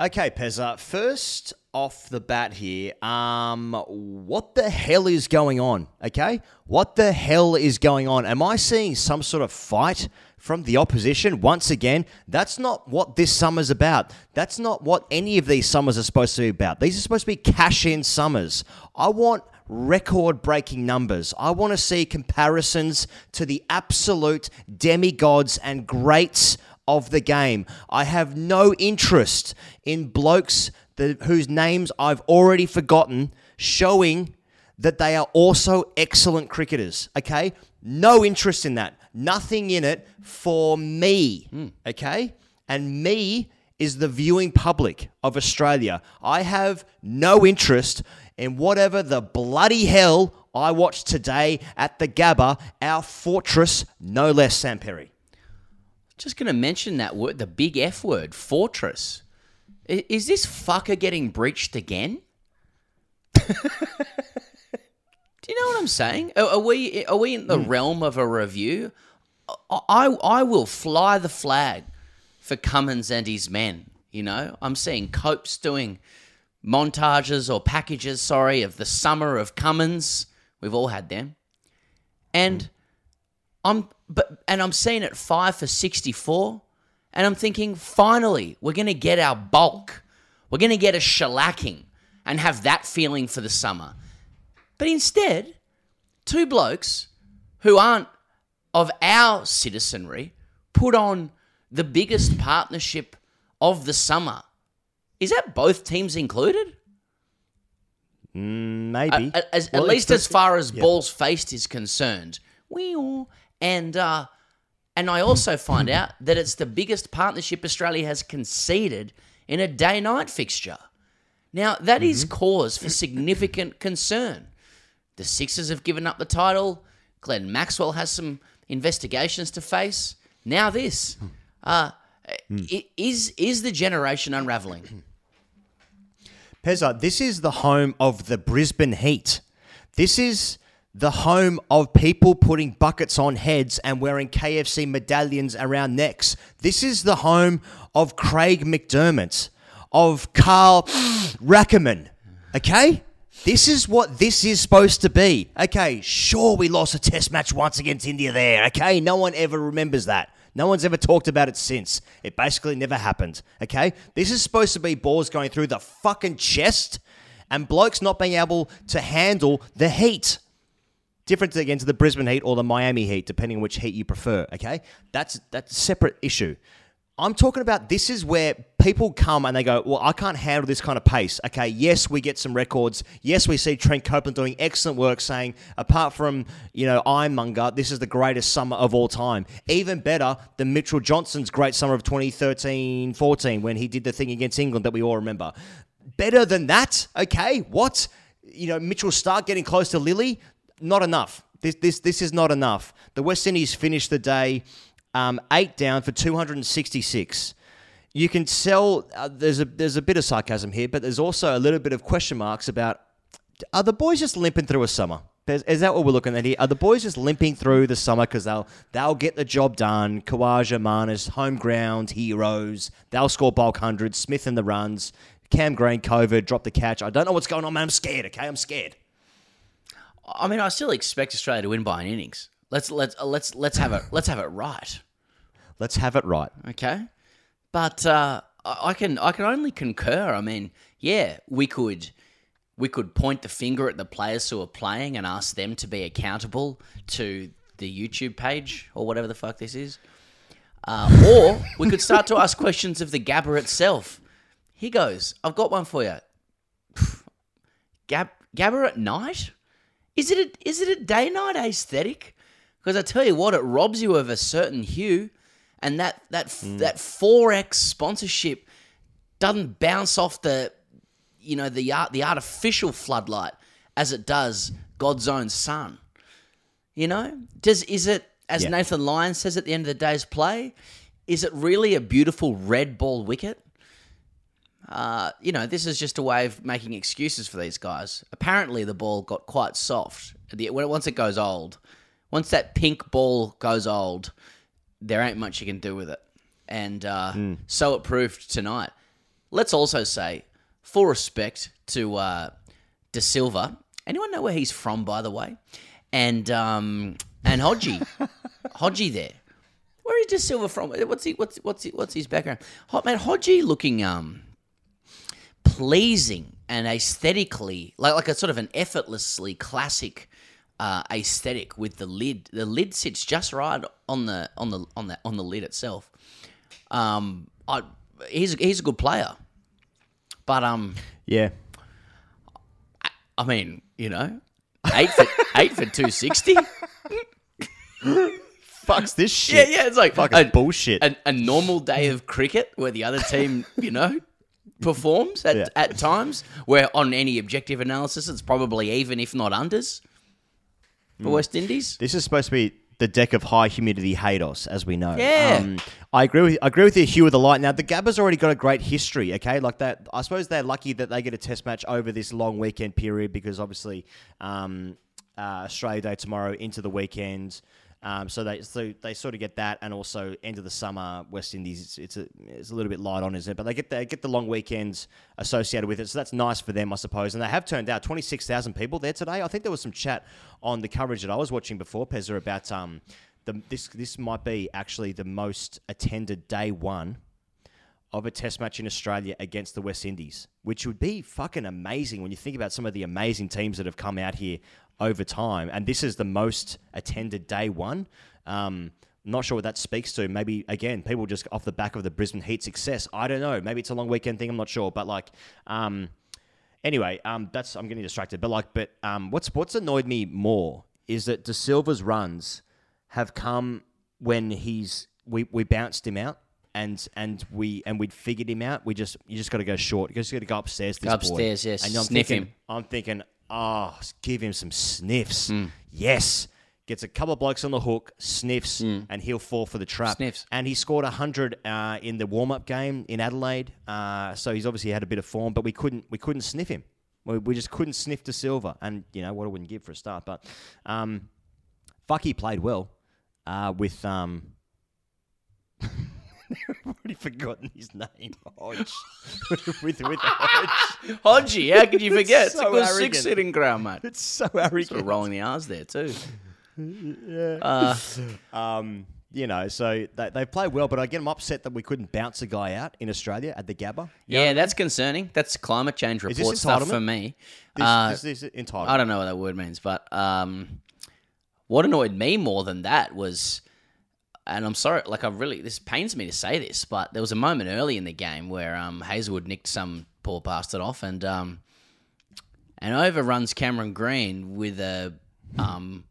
Okay, Pezza. First off the bat here, um, what the hell is going on? Okay, what the hell is going on? Am I seeing some sort of fight from the opposition once again? That's not what this summer's about. That's not what any of these summers are supposed to be about. These are supposed to be cash-in summers. I want record-breaking numbers. I want to see comparisons to the absolute demigods and greats of the game. I have no interest in blokes that, whose names I've already forgotten showing that they are also excellent cricketers. Okay? No interest in that. Nothing in it for me. Hmm. Okay? And me is the viewing public of Australia. I have no interest in whatever the bloody hell I watched today at the Gabba, our fortress, no less, Sam Perry. Just going to mention that word, the big F word, fortress. I- Is this fucker getting breached again? Do you know what I'm saying? Are, are we are we in the hmm. realm of a review? I, I I will fly the flag for Cummins and his men. You know, I'm seeing Copes doing montages or packages, sorry, of the summer of Cummins. We've all had them, and hmm. I'm but and I'm seeing it five for sixty four, and I'm thinking finally we're gonna get our bulk, we're gonna get a shellacking, and have that feeling for the summer. But instead, two blokes who aren't of our citizenry put on the biggest partnership of the summer. Is that both teams included? Mm, maybe. At, as, Well, at least as far as balls faced is concerned. Wee-oo. And uh, and I also find out that it's the biggest partnership Australia has conceded in a day-night fixture. Now that is Mm-hmm. cause for significant concern. The Sixers have given up the title. Glenn Maxwell has some investigations to face. Now this. Uh, i- is is the generation unraveling? Pezza, this is the home of the Brisbane Heat. This is the home of people putting buckets on heads and wearing KFC medallions around necks. This is the home of Craig McDermott, of Carl Rackemann. Okay? This is what this is supposed to be. Okay, sure, we lost a test match once against India there. Okay, no one ever remembers that. No one's ever talked about it since. It basically never happened. Okay? This is supposed to be balls going through the fucking chest and blokes not being able to handle the heat. Different against the Brisbane Heat or the Miami Heat, depending on which heat you prefer. Okay, that's that's a separate issue. I'm talking about this is where people come and they go, well, I can't handle this kind of pace. Okay, yes, we get some records. Yes, we see Trent Copeland doing excellent work, saying apart from you know Ironmonger, this is the greatest summer of all time. Even better than Mitchell Johnson's great summer of 2013-14 when he did the thing against England that we all remember. Better than that, okay? What? You know, Mitchell Starc getting close to Lillee, not enough. This this this is not enough. The West Indies finished the day um, eight down for 266. You can tell uh, there's a there's a bit of sarcasm here, but there's also a little bit of question marks about are the boys just limping through a summer? Is, that what we're looking at here? Are the boys just limping through the summer because they'll they'll get the job done? Khawaja, Marnus, home ground heroes. They'll score bulk hundreds. Smith in the runs. Cam Green, COVID, drop the catch. I don't know what's going on, man. I'm scared. Okay, I'm scared. I mean, I still expect Australia to win by an innings. Let's let's uh, let's let's have it let's have it right. Let's have it right. Okay, but uh, I I can I can only concur. I mean, yeah, we could we could point the finger at the players who are playing and ask them to be accountable to the YouTube page or whatever the fuck this is, uh, or we could start to ask questions of the Gabba itself. Here goes. I've got one for you. Gab Gabba at night. Is it a, is it a day night aesthetic? Because I tell you what, it robs you of a certain hue, and that that hmm. that four X sponsorship doesn't bounce off the you know the art the artificial floodlight as it does God's own sun. You know, does is it as Yeah. Nathan Lyon says at the end of the day's play? Is it really a beautiful red ball wicket? Uh, you know, this is just a way of making excuses for these guys. Apparently, the ball got quite soft the- when once it goes old. Once that pink ball goes old, there ain't much you can do with it, and uh, so it proved tonight. let's also say, full respect to uh, Da Silva. Anyone know where he's from, by the way? And um, and Hodgie, Hodgie there. Where is Da Silva from? What's he? What's what's he, what's his background? Hot man, Hodgie looking um pleasing and aesthetically like like a sort of an effortlessly classic uh, aesthetic with the lid. The lid sits just right on the on the on the on the lid itself. Um, I, he's he's a good player, but um, Yeah. I mean, you know, eight for eight for two sixty. Fucks this Yeah, shit. yeah, it's like Fucking a, bullshit. A, a normal day of cricket where the other team, you know, performs at, Yeah. at times. Where on any objective analysis, it's probably even if not unders for West Indies. This is supposed to be the deck of high humidity Hados, as we know. Yeah. Um, I agree with I agree with you, Hugh of the Light. Now the Gabba's already got a great history. Okay, like that. I suppose they're lucky that they get a test match over this long weekend period because obviously um, uh, Australia Day tomorrow into the weekend. Um, so they so they sort of get that, and also end of the summer, West Indies. It's, it's a it's a little bit light on, isn't it? But they get the, get the long weekends associated with it, so that's nice for them, I suppose. And they have turned out twenty six thousand people there today. I think there was some chat on the coverage that I was watching before Pezza about um the this this might be actually the most attended day one of a test match in Australia against the West Indies, which would be fucking amazing when you think about some of the amazing teams that have come out here over time. And this is the most attended day one. Um, not sure what that speaks to. Maybe again, people just off the back of the Brisbane Heat success. I don't know. Maybe it's a long weekend thing. I'm not sure. But like, um, anyway, um, that's I'm getting distracted. But like, but um, what's what's annoyed me more is that Da Silva's runs have come when he's we, we bounced him out and and we and we'd figured him out. We just you just got to go short. You just got to go upstairs. This Go upstairs, boy. yes. And I'm Sniff thinking, him. I'm thinking, oh, give him some sniffs. Hmm. Yes. Gets a couple of blokes on the hook, sniffs, and he'll fall for the trap. Sniffs. And he scored 100 uh, in the warm-up game in Adelaide. Uh, so he's obviously had a bit of form, but we couldn't we couldn't sniff him. We, we just couldn't sniff to Silver. And, you know, what I wouldn't give for a start. But um, fuck, he played well uh, with... Um, I've already forgotten his name. Hodge. with, with Hodge. Hodgie, how could you forget? It's, so a good six sitting ground, mate. It's so Sort of arrogant. rolling the R's there too. Uh, Um, you know, so they, they played well, but again, I'm upset that we couldn't bounce a guy out in Australia at the Gabba. yeah, that's concerning. That's climate change this report stuff for me. This, Uh, this, this is entitled. I don't know what that word means, but um, what annoyed me more than that was, and I'm sorry, like I really, this pains me to say this, but there was a moment early in the game where um, Hazlewood nicked some poor bastard off and um, and overruns Cameron Green with a um,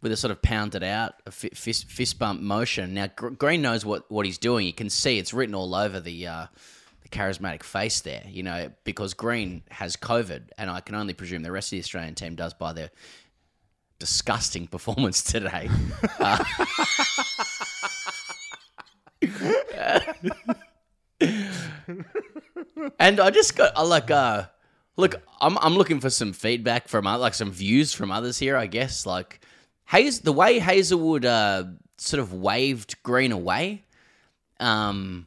with a sort of pounded out fist, fist bump motion. Now Gr- Green knows what, what he's doing. You can see it's written all over the uh, the charismatic face there. You know because Green has COVID, and I can only presume the rest of the Australian team does by their disgusting performance today. Uh, and I just got I like uh look I'm I'm looking for some feedback from oth- like some views from others here I guess like Hayes the way Hazlewood uh sort of waved Green away um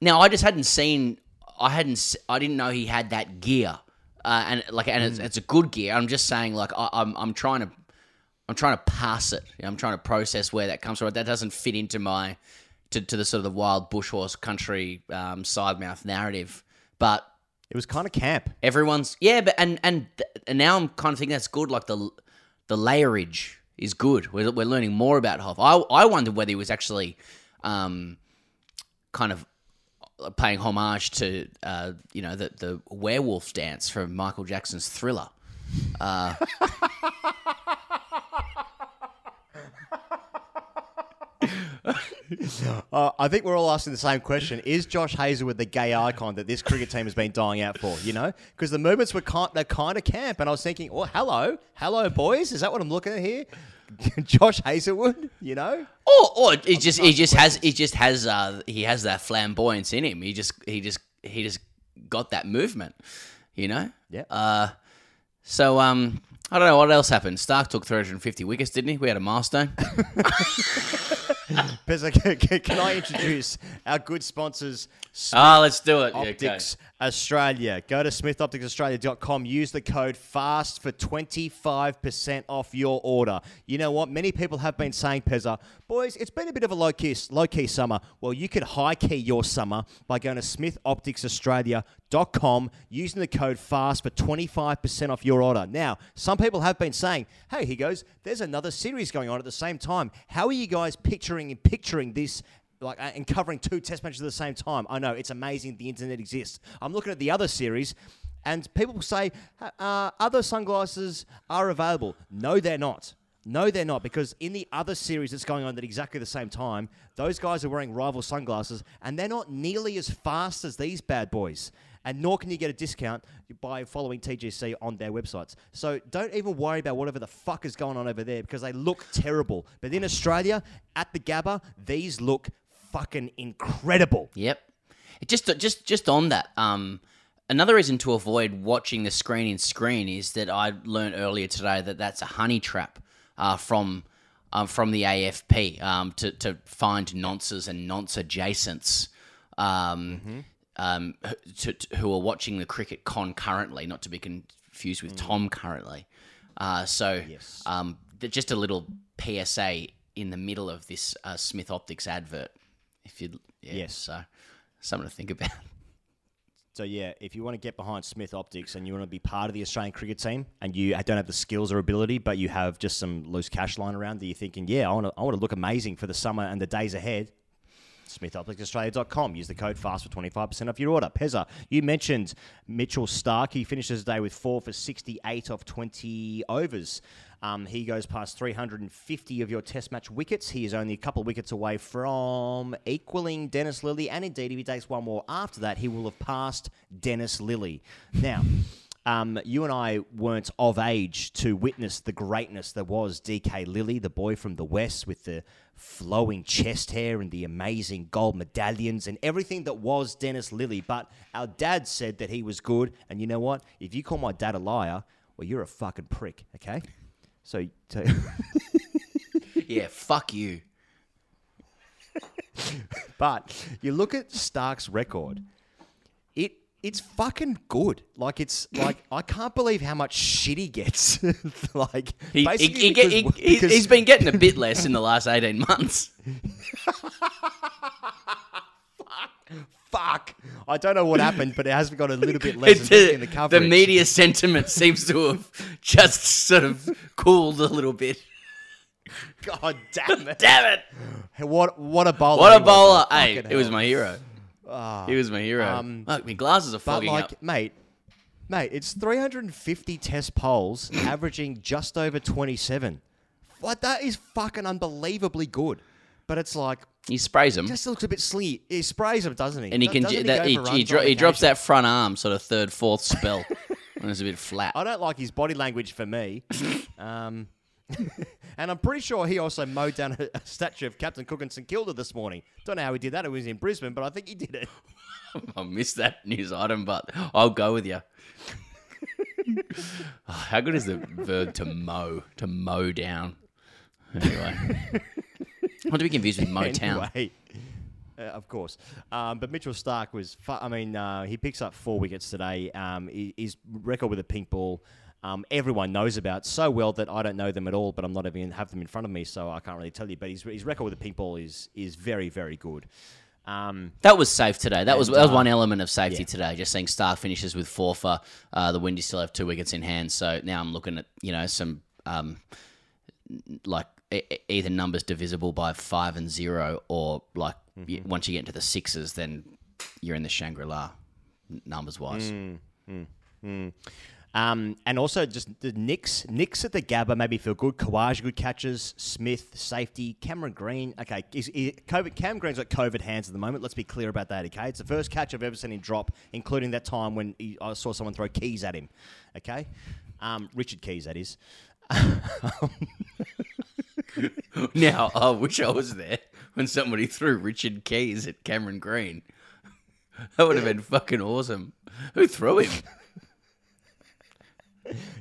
now I just hadn't seen I hadn't I didn't know he had that gear uh, and like and it's, it's a good gear I'm just saying like I, I'm I'm trying to I'm trying to pass it. You know, I'm trying to process where that comes from. That doesn't fit into my to, to the sort of the wild bush horse country um, side mouth narrative. But It was kind of camp. everyone's yeah, but and and and now I'm kind of thinking that's good. Like the the layerage is good. We're, we're learning more about Hoff. I I wondered whether he was actually um, kind of paying homage to uh, you know the the werewolf dance from Michael Jackson's Thriller. Uh, I think we're all asking the same question: Is Josh Hazlewood the gay icon that this cricket team has been dying out for? You know, because the movements were kind, they're kind of camp, and I was thinking, "Oh, hello, hello, boys, is that what I'm looking at here?" Josh Hazlewood, you know, Or, or he just he just has he just has uh he has that flamboyance in him. He just he just he just got that movement, you know. Yeah. Uh, so um, I don't know what else happened. Starc took 350 wickets, didn't he? We had a milestone. Can, can I introduce our good sponsors, Ah, let's do it. Yeah, okay. Optics Australia. Go to smithopticsaustralia.com. Use the code FAST for 25% off your order. You know what? Many people have been saying, Pezza, boys, it's been a bit of a low key, low key summer. Well, you could high key your summer by going to smithopticsaustralia.com using the code FAST for 25% off your order. Now, some people have been saying, hey, he goes, there's another series going on at the same time. How are you guys picturing and picturing this like uh, and covering two test matches at the same time. I know it's amazing the internet exists. I'm looking at the other series, and people say uh, other sunglasses are available. No, they're not. No, they're not because in the other series that's going on at exactly the same time, those guys are wearing rival sunglasses, and they're not nearly as fast as these bad boys. And nor can you get a discount by following TGC on their websites. So don't even worry about whatever the fuck is going on over there because they look terrible. But in Australia, at the Gabba, these look fucking incredible. Yep. It just just just on that. Um, another reason to avoid watching the screen in screen is that I learned earlier today that that's a honey trap uh, from um, from the AFP um, to to find nonces and nonce adjacents. Um, um, to, to- who are watching the cricket concurrently, not to be confused with Tom currently. Uh, so, Yes. um, just a little PSA in the middle of this uh, Smith Optics advert. If you, yeah, Yes. so something to think about. So yeah, if you want to get behind Smith Optics and you want to be part of the Australian cricket team and you don't have the skills or ability, but you have just some loose cash lying around that you're thinking, yeah, I want to, I want to look amazing for the summer and the days ahead. SmithOpticsAustralia.com. Use the code FAST for 25% off your order. Pezza, you mentioned Mitchell Starc. He finishes the day with four for 68 off 20 overs. Um, he goes past 350 of your test match wickets. He is only a couple of wickets away from equaling Dennis Lillee. And indeed, if he takes one more after that, he will have passed Dennis Lillee. Now, um, you and I weren't of age to witness the greatness that was DK Lillee, the boy from the West with the flowing chest hair and the amazing gold medallions and everything that was Dennis Lillee. But our dad said that he was good. And you know what? If you call my dad a liar, well, you're a fucking prick, okay? So, so yeah, fuck you. but you look at Starc's record. It it's fucking good. Like it's like I can't believe how much shit he gets. like He, basically he, because- he, because- he's been getting a bit less in the last 18 months. fuck. I don't know what happened, but it has got a little bit less in the coverage. the media sentiment seems to have just sort of cooled a little bit. God damn it! Damn it! What what a bowler! What a bowler. Hey, it was my hero. He was my hero. um, Look, my glasses are But fogging like, up. mate, mate, it's 350 test poles, averaging just over 27. What that is fucking unbelievably good. But it's like He sprays them. just looks a bit slee. He sprays them, doesn't he? and he can doesn't ju- he that, he, he, dro- he drops that front arm sort of third fourth spell when it's a bit flat. I don't like his body language for me. um, and I'm pretty sure he also mowed down a, a statue of Captain Cook in St Kilda this morning. Don't know how he did that. It was in Brisbane, but I think he did it. I missed that news item, but I'll go with you. Oh, how good is the verb to mow? To mow down. Anyway, not to be confused with Motown. Anyway, uh, of course. Um, but Mitchell Starc was, fu- I mean, uh, he picks up four wickets today. Um, he- his record with a pink ball, um, everyone knows about so well that I don't know them at all, but I'm not even have them in front of me, so I can't really tell you. But his, his record with the pink ball is is very, very good. Um, That was safe today. That was that was uh, one element of safety yeah. today. Just saying, Starc finishes with four for uh, the Windies still have two wickets in hand. So now I'm looking at you know some um, like e- either numbers divisible by five and zero, or like Mm-hmm. y- once you get into the sixes, then you're in the Shangri La numbers wise. Mm. Um, and also just the Knicks, Knicks at the Gabba maybe feel good. Kawaj good catches. Smith safety. Cameron Green. Okay, is, is, COVID, Cam Green's got COVID hands at the moment. Let's be clear about that. Okay, it's the first catch I've ever seen him drop, including that time when he, I saw someone throw keys at him. Okay, um, Richard Keys that is. Now I wish I was there when somebody threw Richard Keys at Cameron Green. That would have been fucking awesome. Who threw him?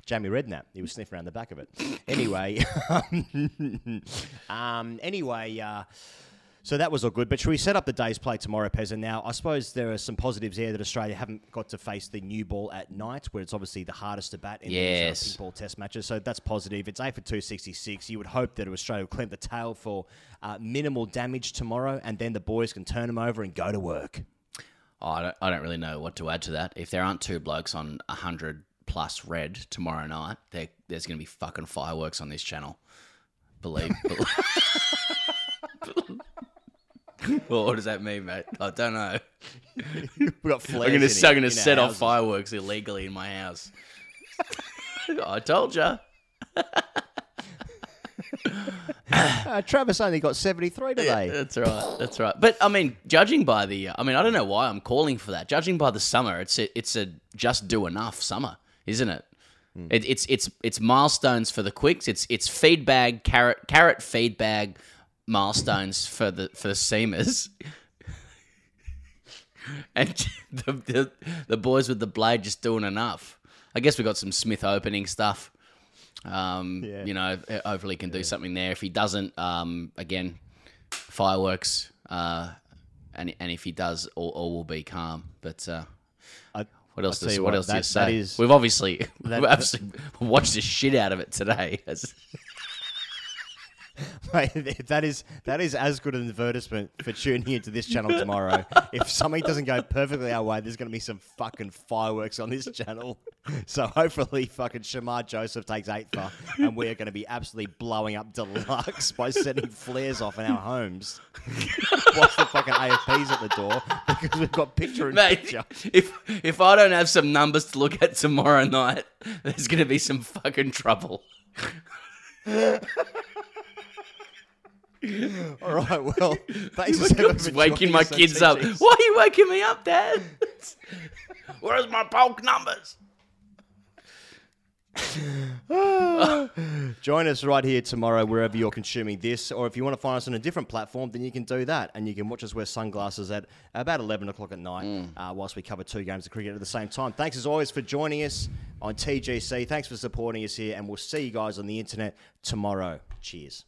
Jamie Redknapp. He was sniffing around the back of it. Anyway, um, anyway, uh, so that was all good. But should we set up the day's play tomorrow, Pez? And now I suppose there are some positives here that Australia haven't got to face the new ball at night, where it's obviously the hardest to bat in Yes. these uh, ball test matches. So that's positive. It's eight for two sixty six. You would hope that Australia will clamp the tail for uh, minimal damage tomorrow, and then the boys can turn them over and go to work. Oh, I don't, I don't really know what to add to that. If there aren't two blokes on 100 plus red tomorrow night, there, there's going to be fucking fireworks on this channel. Believe. well, what does that mean, mate? I don't know. We've got flares. I'm going to it- I'm going to set off fireworks illegally in my house. I told you. Uh, Travis only got seventy three today. That's right. That's right. But I mean, judging by the, I mean, I don't know why I'm calling for that. Judging by the summer, it's a, it's a just do enough summer, isn't it? it it's it's it's milestones for the quicks. It's it's feedback carrot carrot feedback milestones for the for the seamers. and the, the the boys with the blade just doing enough. I guess we got some Smith opening stuff. Um, Yeah. You know, hopefully he can do something there. If he doesn't, um, again, fireworks. Uh, and and if he does, all, all will be calm. But uh, what else? Does, what what, else do you say? that is- we've obviously that- we've watched the shit out of it today. Mate, that is that is as good an advertisement for tuning into this channel tomorrow. if something doesn't go perfectly our way, there's going to be some fucking fireworks on this channel. So hopefully, fucking Shamar Joseph takes eight for, and we are going to be absolutely blowing up deluxe by setting flares off in our homes. Watch the fucking AFPs at the door because we've got picture in Mate, picture. if if I don't have some numbers to look at tomorrow night, there's going to be some fucking trouble. All right, well, thanks for waking my kids up. Why are you waking me up, Dad? Where's my bulk numbers? Join us right here tomorrow, wherever you're consuming this. Or if you want to find us on a different platform, then you can do that. And you can watch us wear sunglasses at about 11 o'clock at night Mm. uh, whilst we cover two games of cricket at the same time. Thanks as always for joining us on TGC. Thanks for supporting us here. And we'll see you guys on the internet tomorrow. Cheers.